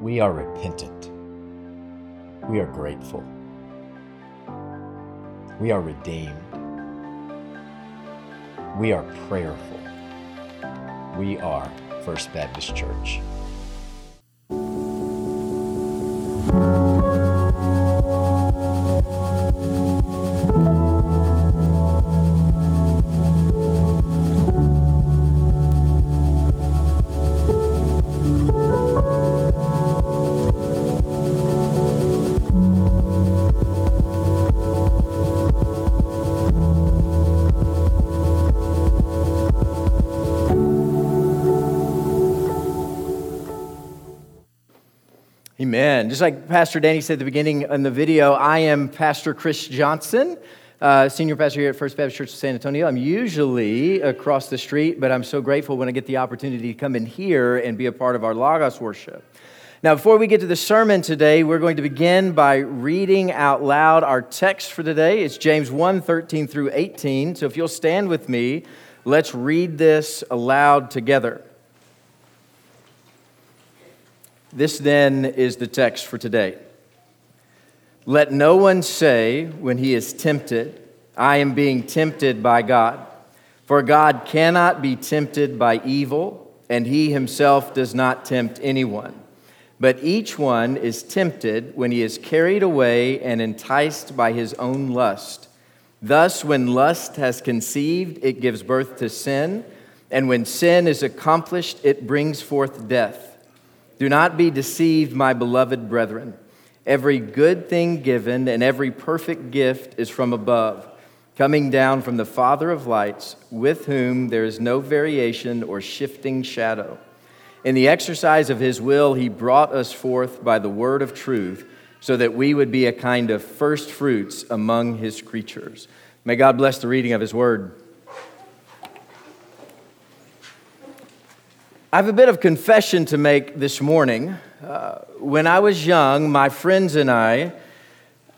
We are repentant. We are grateful. We are redeemed. We are prayerful. We are First Baptist Church. Just like Pastor Danny said at the beginning in the video, I am Pastor Chris Johnson, uh, senior pastor here at First Baptist Church of San Antonio. I'm usually across the street, but I'm so grateful when I get the opportunity to come in here and be a part of our LOGOS worship. Now, before we get to the sermon today, we're going to begin by reading out loud our text for today. It's James 1 13 through 18. So if you'll stand with me, let's read this aloud together. This then is the text for today. Let no one say when he is tempted, I am being tempted by God. For God cannot be tempted by evil, and he himself does not tempt anyone. But each one is tempted when he is carried away and enticed by his own lust. Thus, when lust has conceived, it gives birth to sin, and when sin is accomplished, it brings forth death. Do not be deceived, my beloved brethren. Every good thing given and every perfect gift is from above, coming down from the Father of lights, with whom there is no variation or shifting shadow. In the exercise of his will, he brought us forth by the word of truth, so that we would be a kind of first fruits among his creatures. May God bless the reading of his word. I have a bit of confession to make this morning. Uh, when I was young, my friends and I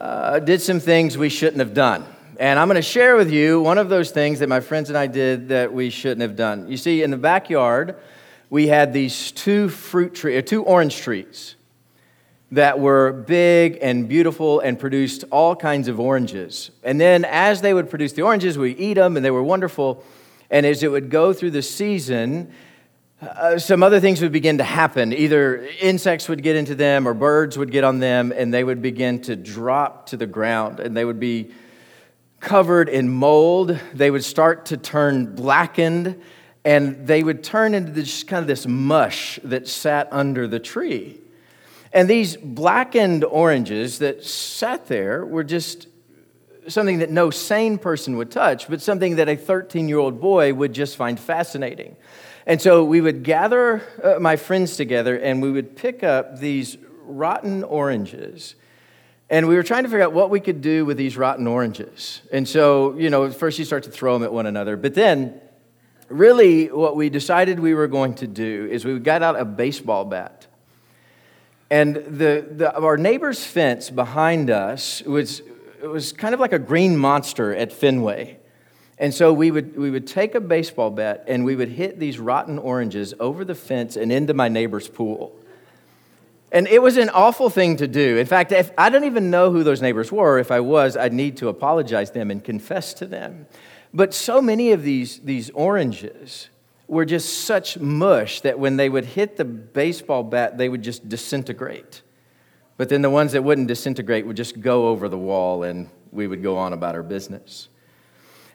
uh, did some things we shouldn't have done. And I'm going to share with you one of those things that my friends and I did that we shouldn't have done. You see, in the backyard, we had these two fruit trees, uh, two orange trees that were big and beautiful and produced all kinds of oranges. And then as they would produce the oranges, we eat them and they were wonderful. And as it would go through the season, uh, some other things would begin to happen. Either insects would get into them or birds would get on them and they would begin to drop to the ground and they would be covered in mold. They would start to turn blackened and they would turn into this kind of this mush that sat under the tree. And these blackened oranges that sat there were just something that no sane person would touch, but something that a 13 year old boy would just find fascinating. And so we would gather uh, my friends together and we would pick up these rotten oranges. And we were trying to figure out what we could do with these rotten oranges. And so, you know, first you start to throw them at one another. But then, really, what we decided we were going to do is we got out a baseball bat. And the, the, our neighbor's fence behind us was, it was kind of like a green monster at Fenway. And so we would, we would take a baseball bat and we would hit these rotten oranges over the fence and into my neighbor's pool. And it was an awful thing to do. In fact, if, I don't even know who those neighbors were. If I was, I'd need to apologize to them and confess to them. But so many of these, these oranges were just such mush that when they would hit the baseball bat, they would just disintegrate. But then the ones that wouldn't disintegrate would just go over the wall and we would go on about our business.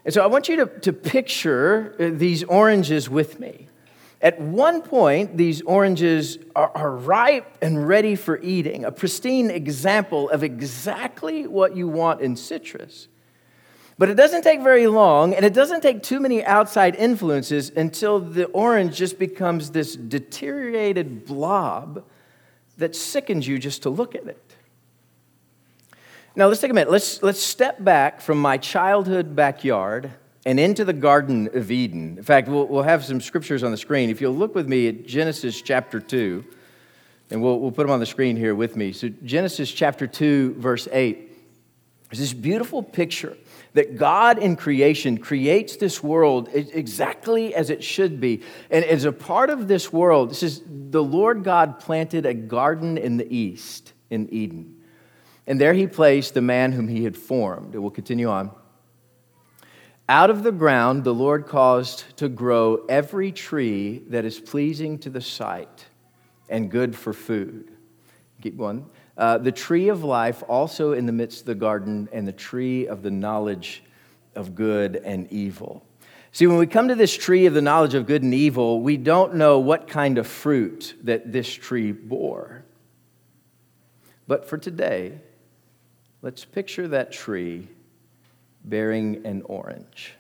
And so I want you to, to picture uh, these oranges with me. At one point, these oranges are, are, ripe and ready for eating, a pristine example of exactly what you want in citrus. But it doesn't take very long, and it doesn't take too many outside influences until the orange just becomes this deteriorated blob that sickens you just to look at it. Now, let's take a minute. Let's, let's step back from my childhood backyard and into the Garden of Eden. In fact, we'll, we'll have some scriptures on the screen. If you'll look with me at Genesis chapter 2, and we'll, we'll put them on the screen here with me. So, Genesis chapter 2, verse 8 It's this beautiful picture that God in creation creates this world exactly as it should be. And as a part of this world, this is the Lord God planted a garden in the east in Eden. And there he placed the man whom he had formed. It will continue on. Out of the ground, the Lord caused to grow every tree that is pleasing to the sight and good for food. Keep going. Uh, the tree of life also in the midst of the garden, and the tree of the knowledge of good and evil. See, when we come to this tree of the knowledge of good and evil, we don't know what kind of fruit that this tree bore. But for today, let's picture that tree bearing an orange.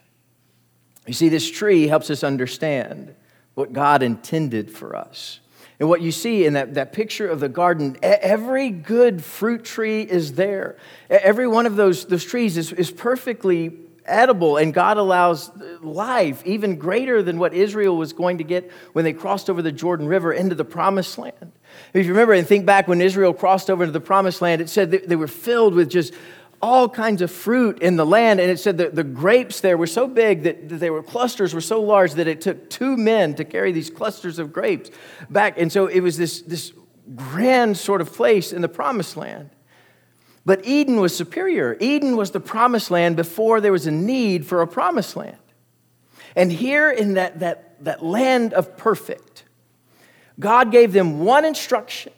You see, this tree helps us understand what God intended for us. And what you see in that, that picture of the garden, every good fruit tree is there. Every one of those, those trees is, is perfectly edible, and God allows life even greater than what Israel was going to get when they crossed over the Jordan River into the promised land. If you remember and think back when Israel crossed over into the promised land, it said they were filled with just all kinds of fruit in the land. And it said that the grapes there were so big that, they were clusters were so large that it took two men to carry these clusters of grapes back. And so it was this, this grand sort of place in the promised land. But Eden was superior. Eden was the promised land before there was a need for a promised land. And here in that, that, that land of perfect, God gave them one instruction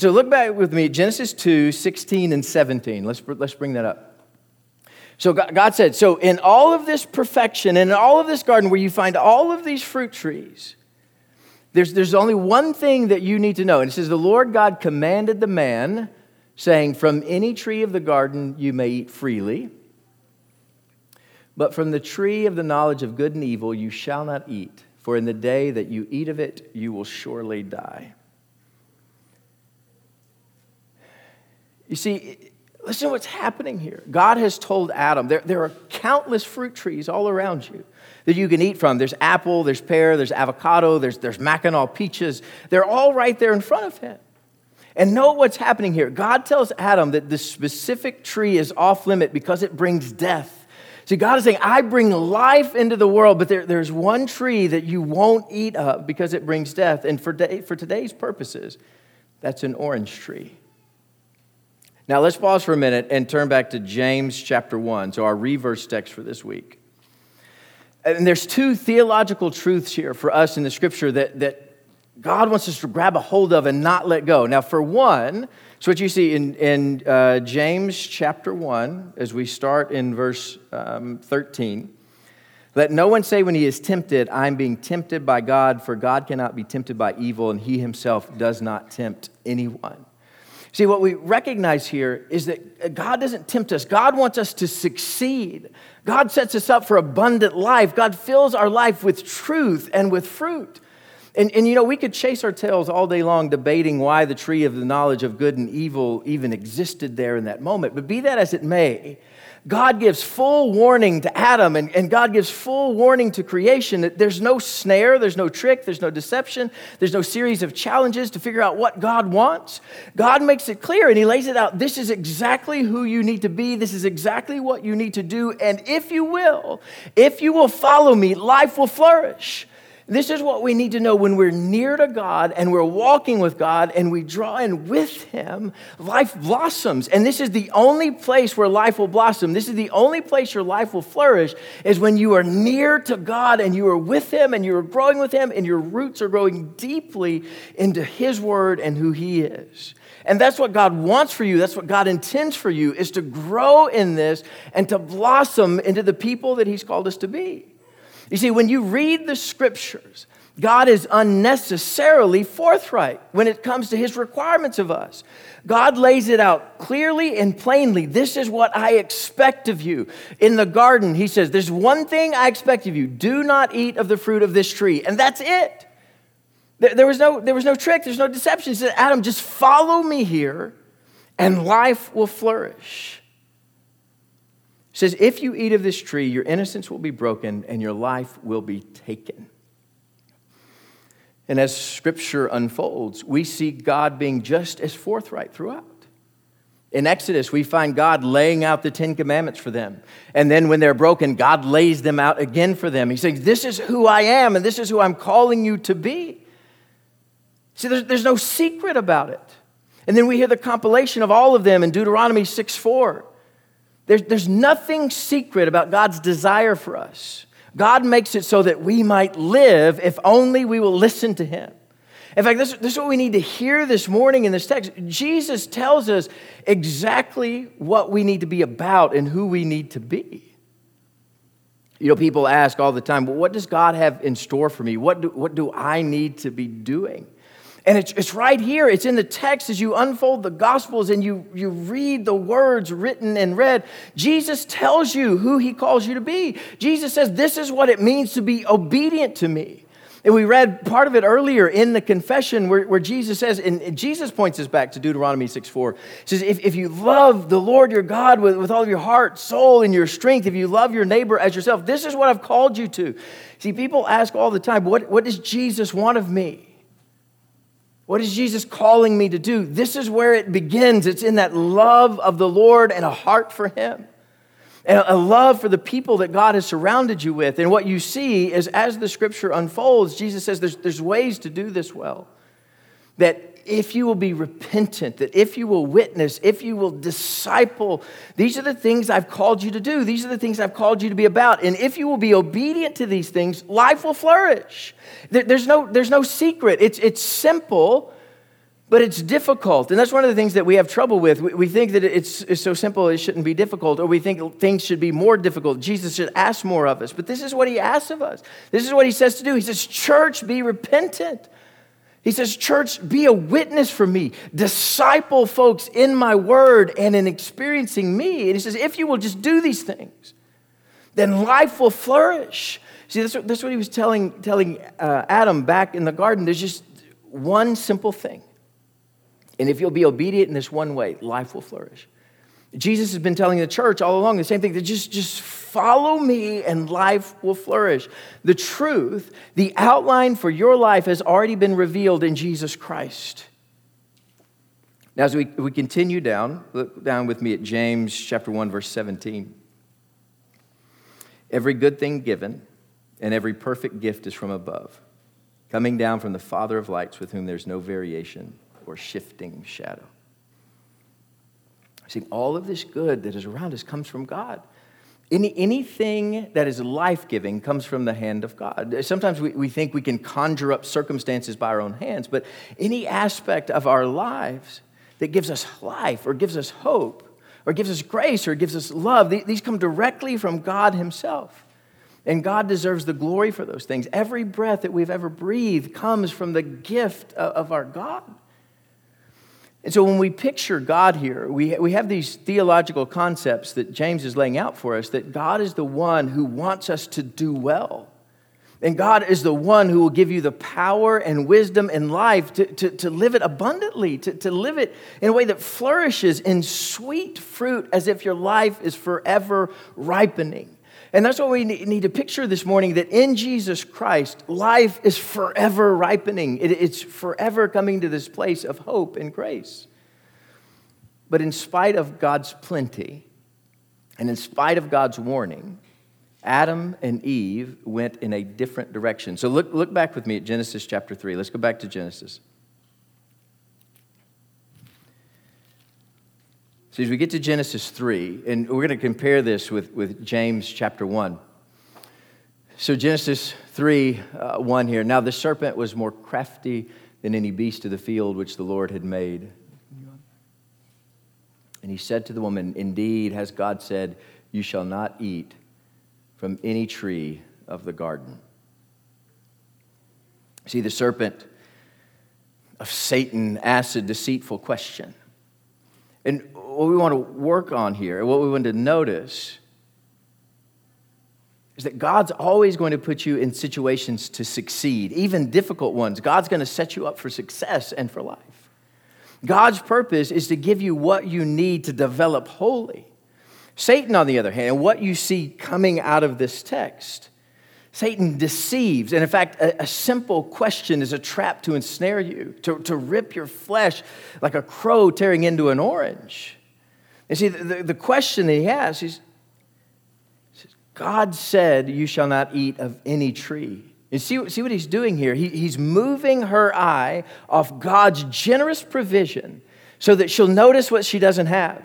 so look back with me, Genesis 2 16 and 17. Let's, let's bring that up. So God said, So in all of this perfection, in all of this garden where you find all of these fruit trees, there's, there's only one thing that you need to know. And it says, The Lord God commanded the man, saying, From any tree of the garden you may eat freely, but from the tree of the knowledge of good and evil you shall not eat, for in the day that you eat of it you will surely die. You see, listen to what's happening here. God has told Adam there, there are countless fruit trees all around you that you can eat from. There's apple, there's pear, there's avocado, there's, there's Mackinaw peaches. They're all right there in front of him. And know what's happening here. God tells Adam that this specific tree is off limit because it brings death. See, God is saying, I bring life into the world, but there, there's one tree that you won't eat of because it brings death. And for, day, for today's purposes, that's an orange tree. Now let's pause for a minute and turn back to James chapter 1, so our reverse text for this week. And there's two theological truths here for us in the scripture that, that God wants us to grab a hold of and not let go. Now, for one, so what you see in, in uh, James chapter 1, as we start in verse um, 13. Let no one say when he is tempted, I'm being tempted by God, for God cannot be tempted by evil, and he himself does not tempt anyone. See, what we recognize here is that God doesn't tempt us. God wants us to succeed. God sets us up for abundant life. God fills our life with truth and with fruit. And, and you know, we could chase our tails all day long debating why the tree of the knowledge of good and evil even existed there in that moment. But be that as it may, God gives full warning to Adam and, and God gives full warning to creation that there's no snare, there's no trick, there's no deception, there's no series of challenges to figure out what God wants. God makes it clear and He lays it out. This is exactly who you need to be, this is exactly what you need to do. And if you will, if you will follow me, life will flourish. This is what we need to know when we're near to God and we're walking with God and we draw in with Him, life blossoms. And this is the only place where life will blossom. This is the only place your life will flourish is when you are near to God and you are with Him and you are growing with Him and your roots are growing deeply into His Word and who He is. And that's what God wants for you. That's what God intends for you is to grow in this and to blossom into the people that He's called us to be. You see, when you read the scriptures, God is unnecessarily forthright when it comes to his requirements of us. God lays it out clearly and plainly. This is what I expect of you. In the garden, he says, There's one thing I expect of you do not eat of the fruit of this tree. And that's it. There, was, no, there was no trick, there's no deception. He said, Adam, just follow me here, and life will flourish says, If you eat of this tree, your innocence will be broken and your life will be taken. And as scripture unfolds, we see God being just as forthright throughout. In Exodus, we find God laying out the Ten Commandments for them. And then when they're broken, God lays them out again for them. He says, This is who I am, and this is who I'm calling you to be. See, there's, there's no secret about it. And then we hear the compilation of all of them in Deuteronomy 6 4. There's, there's nothing secret about God's desire for us. God makes it so that we might live if only we will listen to Him. In fact, this, this is what we need to hear this morning in this text. Jesus tells us exactly what we need to be about and who we need to be. You know, people ask all the time, well, what does God have in store for me? What do, what do I need to be doing? And it's, it's right here. It's in the text as you unfold the Gospels and you, you read the words written and read. Jesus tells you who he calls you to be. Jesus says, This is what it means to be obedient to me. And we read part of it earlier in the confession where, where Jesus says, and Jesus points us back to Deuteronomy 6 4. He says, if, if you love the Lord your God with, with all of your heart, soul, and your strength, if you love your neighbor as yourself, this is what I've called you to. See, people ask all the time, what, what does Jesus want of me? What is Jesus calling me to do? This is where it begins. It's in that love of the Lord and a heart for Him and a love for the people that God has surrounded you with. And what you see is as the scripture unfolds, Jesus says there's, there's ways to do this well. That if you will be repentant, that if you will witness, if you will disciple, these are the things I've called you to do. These are the things I've called you to be about. And if you will be obedient to these things, life will flourish. There's no, there's no secret. It's, it's simple but it's difficult. And that's one of the things that we have trouble with. We, think that it's, it's so simple, it shouldn't be difficult, or we think things should be more difficult. Jesus should ask more of us. But this is what he asks of us. This is what he says to do. He says, Church, be repentant. He says, Church, be a witness for me. Disciple folks in my word and in experiencing me. And he says, If you will just do these things, then life will flourish. See, that's what, that's what he was telling, telling uh, Adam back in the garden. There's just one simple thing and if you'll be obedient in this one way, life will flourish. Jesus has been telling the church all along the same thing that just, just follow me and life will flourish. The truth, the outline for your life has already been revealed in Jesus Christ. Now, as we, we continue down, look down with me at James chapter 1, verse 17. Every good thing given and every perfect gift is from above, coming down from the Father of lights, with whom there's no variation or shifting shadow. See, all of this good that is around us comes from God. Any, anything that is life giving comes from the hand of God. Sometimes we, we think we can conjure up circumstances by our own hands, but any aspect of our lives that gives us life or gives us hope or gives us grace or gives us love, these come directly from God Himself. And God deserves the glory for those things. Every breath that we've ever breathed comes from the gift of our God. And so when we picture God here, we, we have these theological concepts that James is laying out for us that God is the one who wants us to do well. And God is the one who will give you the power and wisdom and life to, to, to live it abundantly, to, to live it in a way that flourishes in sweet fruit as if your life is forever ripening. And that's what we need to picture this morning that in Jesus Christ, life is forever ripening. It's forever coming to this place of hope and grace. But in spite of God's plenty, and in spite of God's warning, Adam and Eve went in a different direction. So look, look back with me at Genesis chapter 3. Let's go back to Genesis. So, as we get to Genesis 3, and we're going to compare this with, with James chapter 1. So, Genesis 3 uh, 1 here. Now, the serpent was more crafty than any beast of the field which the Lord had made. And he said to the woman, Indeed, has God said, You shall not eat from any tree of the garden. See, the serpent of Satan asked a deceitful question. And what we want to work on here, what we want to notice, is that God's always going to put you in situations to succeed, even difficult ones. God's going to set you up for success and for life. God's purpose is to give you what you need to develop wholly. Satan, on the other hand, and what you see coming out of this text, Satan deceives. And in fact, a, a, simple question is a trap to ensnare you, to, to rip your flesh like a crow tearing into an orange. And see, the, the, question that he has is God said, You shall not eat of any tree. And see, see what he's doing here? He, he's moving her eye off God's generous provision so that she'll notice what she doesn't have.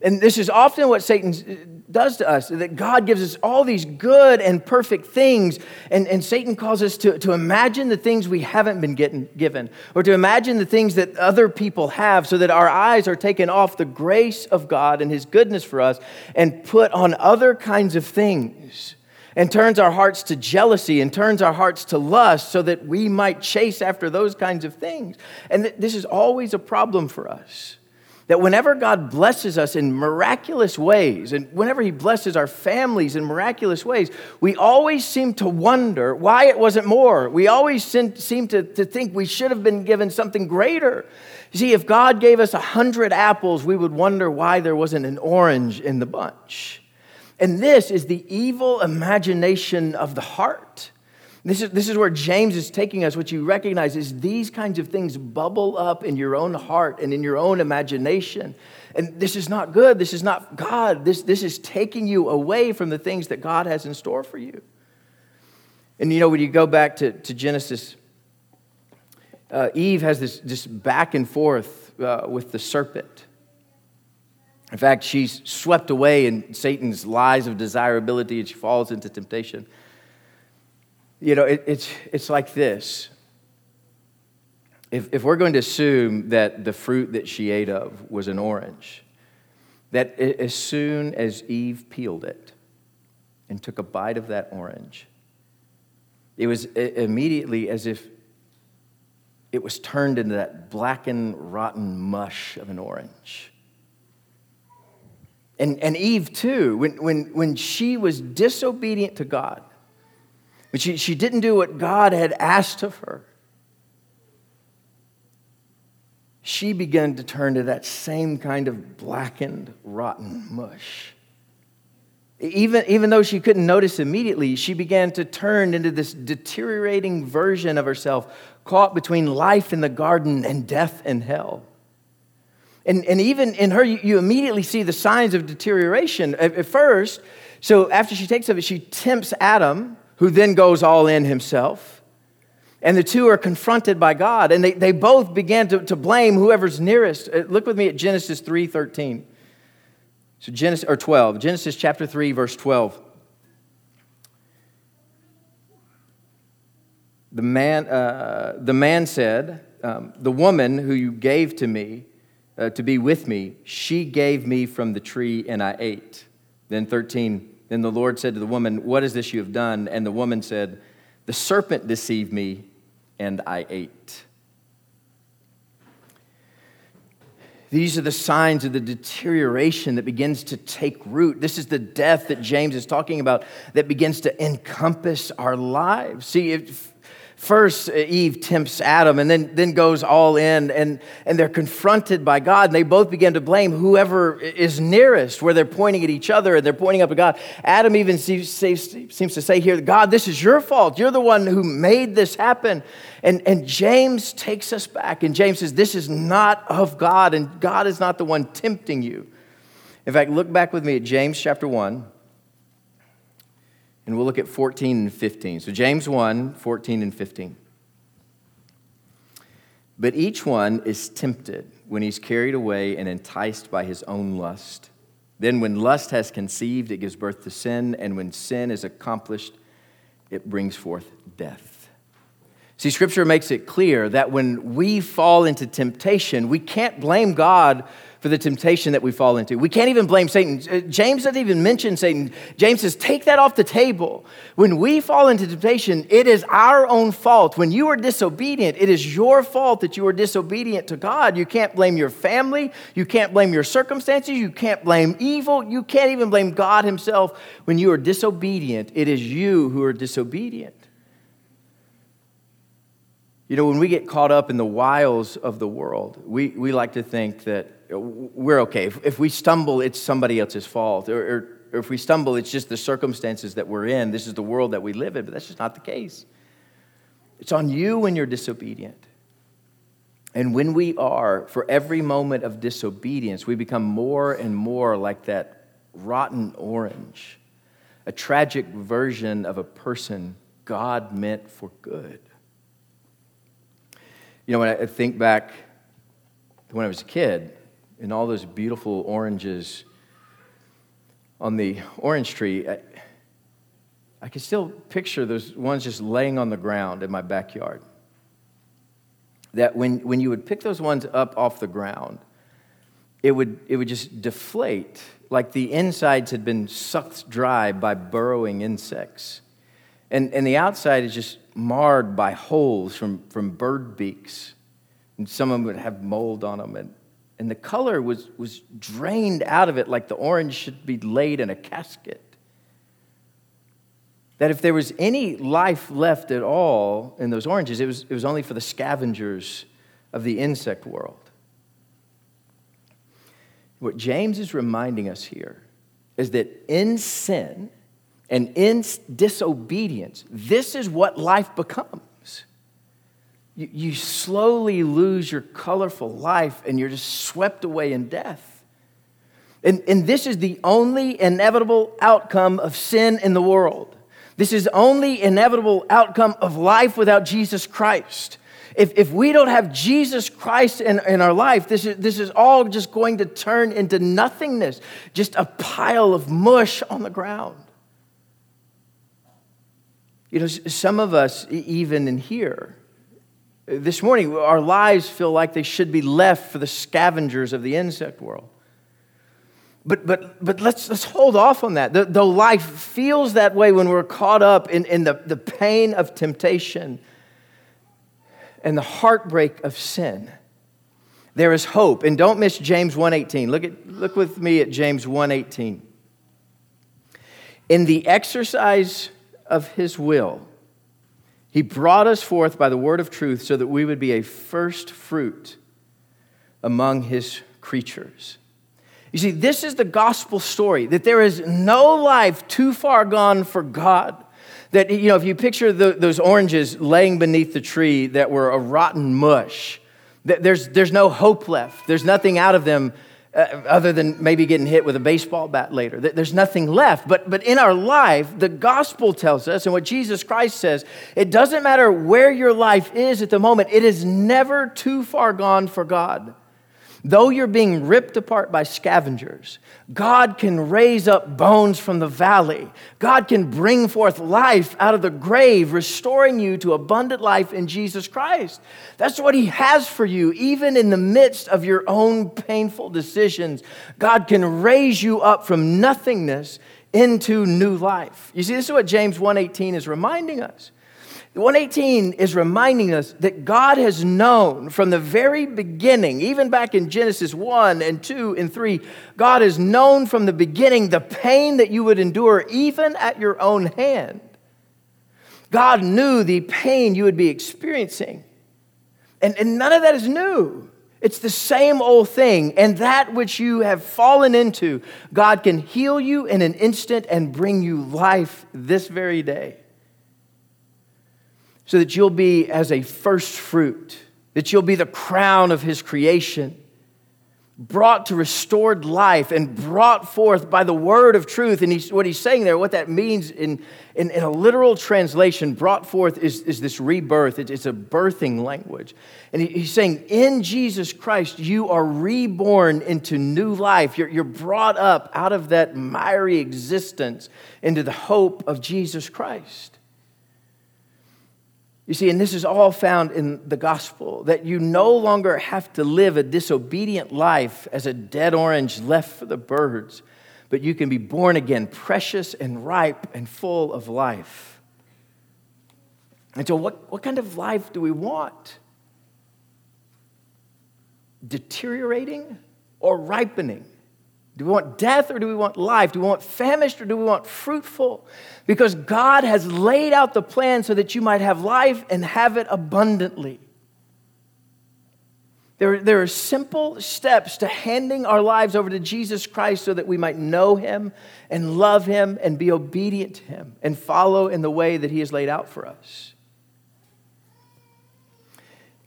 And this is often what Satan uh, does to us that God gives us all these good and perfect things, and, and Satan calls us to, to imagine the things we haven't been getting, given, or to imagine the things that other people have, so that our eyes are taken off the grace of God and His goodness for us and put on other kinds of things and turns our hearts to jealousy and turns our hearts to lust so that we might chase after those kinds of things. And th- this is always a problem for us. That whenever God blesses us in miraculous ways, and whenever He blesses our families in miraculous ways, we always seem to wonder why it wasn't more. We always seem to, to think we should have been given something greater. You see, if God gave us a hundred apples, we would wonder why there wasn't an orange in the bunch. And this is the evil imagination of the heart. This is, this is where James is taking us. What you recognize is these kinds of things bubble up in your own heart and in your own imagination. And this is not good. This is not God. This, this is taking you away from the things that God has in store for you. And you know, when you go back to, to Genesis, uh, Eve has this, this back and forth uh, with the serpent. In fact, she's swept away in Satan's lies of desirability and she falls into temptation. You know, it, it's, it's like this. If, if we're going to assume that the fruit that she ate of was an orange, that as soon as Eve peeled it and took a bite of that orange, it was immediately as if it was turned into that blackened, rotten mush of an orange. And, and Eve, too, when, when, when she was disobedient to God, when she, she didn't do what God had asked of her, she began to turn to that same kind of blackened, rotten mush. Even, even though she couldn't notice immediately, she began to turn into this deteriorating version of herself, caught between life in the garden and death in hell. And, and even in her, you, you immediately see the signs of deterioration. At, at first, so after she takes of it, she tempts Adam, who then goes all in himself. And the two are confronted by God, and they, they both begin to, to blame whoever's nearest. Uh, look with me at Genesis 3:13. So Genesis or 12, Genesis chapter 3, verse 12. The man, uh, the man said, um, The woman who you gave to me uh, to be with me, she gave me from the tree and I ate. Then 13, then the Lord said to the woman, What is this you have done? And the woman said, The serpent deceived me and I ate. These are the signs of the deterioration that begins to take root. This is the death that James is talking about that begins to encompass our lives. See, if, First, Eve tempts Adam and then, then goes all in, and, and they're confronted by God, and they both begin to blame whoever is nearest, where they're pointing at each other and they're pointing up at God. Adam even seems, seems to say here, God, this is your fault. You're the one who made this happen. And, and James takes us back, and James says, This is not of God, and God is not the one tempting you. In fact, look back with me at James chapter 1. And we'll look at 14 and 15. So, James 1 14 and 15. But each one is tempted when he's carried away and enticed by his own lust. Then, when lust has conceived, it gives birth to sin, and when sin is accomplished, it brings forth death. See, Scripture makes it clear that when we fall into temptation, we can't blame God for the temptation that we fall into. We can't even blame Satan. Uh, James doesn't even mention Satan. James says, take that off the table. When we fall into temptation, it is our own fault. When you are disobedient, it is your fault that you are disobedient to God. You can't blame your family. You can't blame your circumstances. You can't blame evil. You can't even blame God Himself. When you are disobedient, it is you who are disobedient. You know, when we get caught up in the wiles of the world, we, we like to think that we're okay. If, if we stumble, it's somebody else's fault. Or, or, or if we stumble, it's just the circumstances that we're in. This is the world that we live in, but that's just not the case. It's on you when you're disobedient. And when we are, for every moment of disobedience, we become more and more like that rotten orange, a tragic version of a person God meant for good. You know, when I think back when I was a kid and all those beautiful oranges on the orange tree, I, I can still picture those ones just laying on the ground in my backyard that when, when you would pick those ones up off the ground, it would, it would just deflate like the insides had been sucked dry by burrowing insects. And, and the outside is just marred by holes from, from bird beaks. And some of them would have mold on them. And, and the color was, was drained out of it like the orange should be laid in a casket. That if there was any life left at all in those oranges, it was, it was only for the scavengers of the insect world. What James is reminding us here is that in sin and in disobedience, this is what life becomes. You, you slowly lose your colorful life and you're just swept away in death. And, and this is the only inevitable outcome of sin in the world. This is only inevitable outcome of life without Jesus Christ. If, if we don't have Jesus Christ in, in our life, this is, this is all just going to turn into nothingness, just a pile of mush on the ground. You know, some of us, even in here, this morning, our lives feel like they should be left for the scavengers of the insect world. But, but, but let's, let's hold off on that. Though life feels that way when we're caught up in, in the, the pain of temptation and the heartbreak of sin, there is hope. And don't miss James 1.18. Look, at, look with me at James 1.18. In the exercise of his will, he brought us forth by the word of truth so that we would be a first fruit among his creatures. You see, this is the gospel story that there is no life too far gone for God. That, you know, if you picture the, those oranges laying beneath the tree that were a rotten mush, that there's, there's no hope left. There's nothing out of them uh, other than maybe getting hit with a baseball bat later. There's nothing left. But, but in our life, the gospel tells us, and what Jesus Christ says, it doesn't matter where your life is at the moment, it is never too far gone for God. Though you're being ripped apart by scavengers, God can raise up bones from the valley. God can bring forth life out of the grave, restoring you to abundant life in Jesus Christ. That's what He has for you, even in the midst of your own painful decisions. God can raise you up from nothingness into new life. You see, this is what James 1:18 is reminding us. 118 is reminding us that God has known from the very beginning, even back in Genesis 1 and 2 and 3, God has known from the beginning the pain that you would endure, even at your own hand. God knew the pain you would be experiencing. And, and none of that is new. It's the same old thing. And that which you have fallen into, God can heal you in an instant and bring you life this very day so that you'll be as a first fruit, that you'll be the crown of his creation, brought to restored life and brought forth by the word of truth. And he's, what he's saying there, what that means in, in, in a literal translation, brought forth is, is this rebirth. It, it's a birthing language. And he, he's saying, in Jesus Christ, you are reborn into new life. You're, you're brought up out of that miry existence into the hope of Jesus Christ. You see, and this is all found in the gospel that you no longer have to live a disobedient life as a dead orange left for the birds, but you can be born again, precious and ripe and full of life. And so, what, what kind of life do we want? Deteriorating or ripening? Do we want death or do we want life? Do we want famished or do we want fruitful? Because God has laid out the plan so that you might have life and have it abundantly. There, there are simple steps to handing our lives over to Jesus Christ so that we might know Him and love Him and be obedient to Him and follow in the way that He has laid out for us.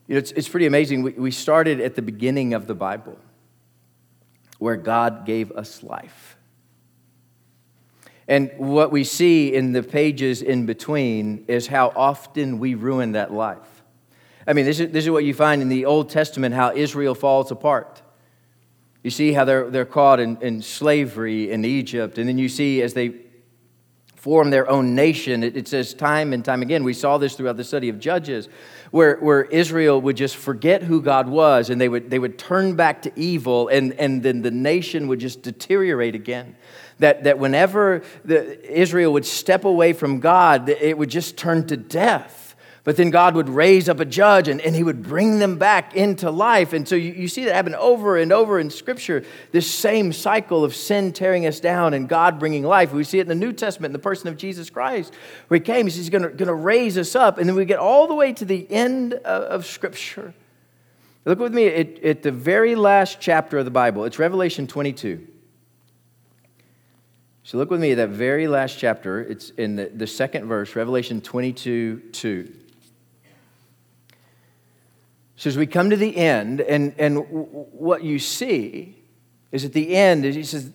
You know, it's, it's pretty amazing. We, we started at the beginning of the Bible where God gave us life. And what we see in the pages in between is how often we ruin that life. I mean, this is, this is what you find in the Old Testament how Israel falls apart. You see how they're, they're caught in, in slavery in Egypt, and then you see as they form their own nation. It, it, says time and time again, we saw this throughout the study of Judges, where, where Israel would just forget who God was and they would, they would turn back to evil, and, and then the nation would just deteriorate again. That, that whenever the, Israel would step away from God, it would just turn to death. But then God would raise up a judge and, and he would bring them back into life. And so you, you see that happen over and over in Scripture this same cycle of sin tearing us down and God bringing life. We see it in the New Testament in the person of Jesus Christ, where he came, he's going to raise us up. And then we get all the way to the end of, of Scripture. Look with me at, at the very last chapter of the Bible, it's Revelation 22. So look with me at that very last chapter. It's in the, the second verse, Revelation 22 2. So as we come to the end, and, and what you see is at the end, he says,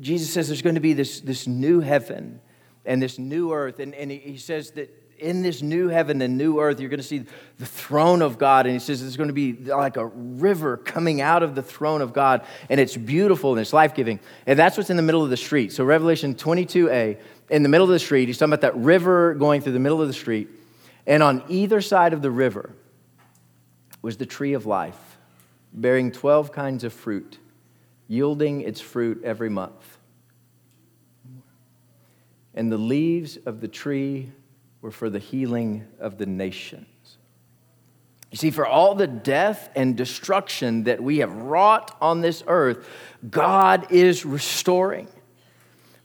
Jesus says there's going to be this, this new heaven and this new earth. And, and he, he says that in this new heaven and new earth, you're going to see the throne of God. And he says there's going to be like a river coming out of the throne of God. And it's beautiful and it's life giving. And that's what's in the middle of the street. So, Revelation 22a, in the middle of the street, he's talking about that river going through the middle of the street. And on either side of the river, was the tree of life, bearing 12 kinds of fruit, yielding its fruit every month. And the leaves of the tree were for the healing of the nations. You see, for all the death and destruction that we have wrought on this earth, God is restoring.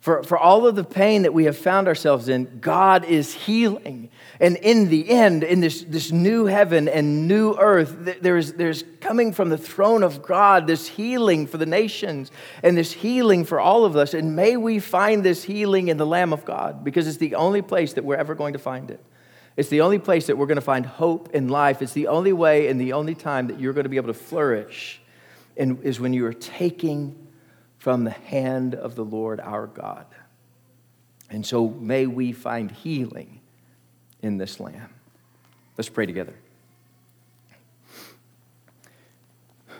For, for all of the pain that we have found ourselves in, God is healing. And in the end, in this, this new heaven and new earth, there's, there's coming from the throne of God this healing for the nations and this healing for all of us. And may we find this healing in the Lamb of God because it's the only place that we're ever going to find it. It's the only place that we're going to find hope in life. It's the only way and the only time that you're going to be able to flourish and is when you are taking from the hand of the Lord our God. And so may we find healing in this land. Let's pray together.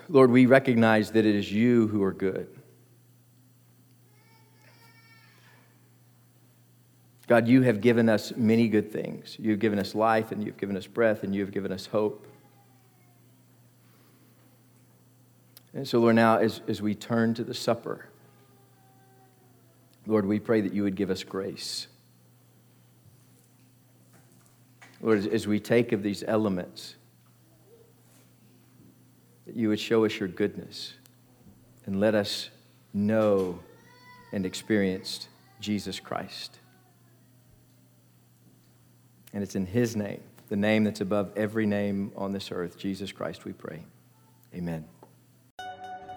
Lord, we recognize that it is you who are good. God, you have given us many good things. You've given us life, and you've given us breath, and you've given us hope. And so, Lord, now as, as we turn to the supper, Lord, we pray that you would give us grace. Lord, as we take of these elements, that you would show us your goodness and let us know and experience Jesus Christ. And it's in his name, the name that's above every name on this earth, Jesus Christ, we pray. Amen.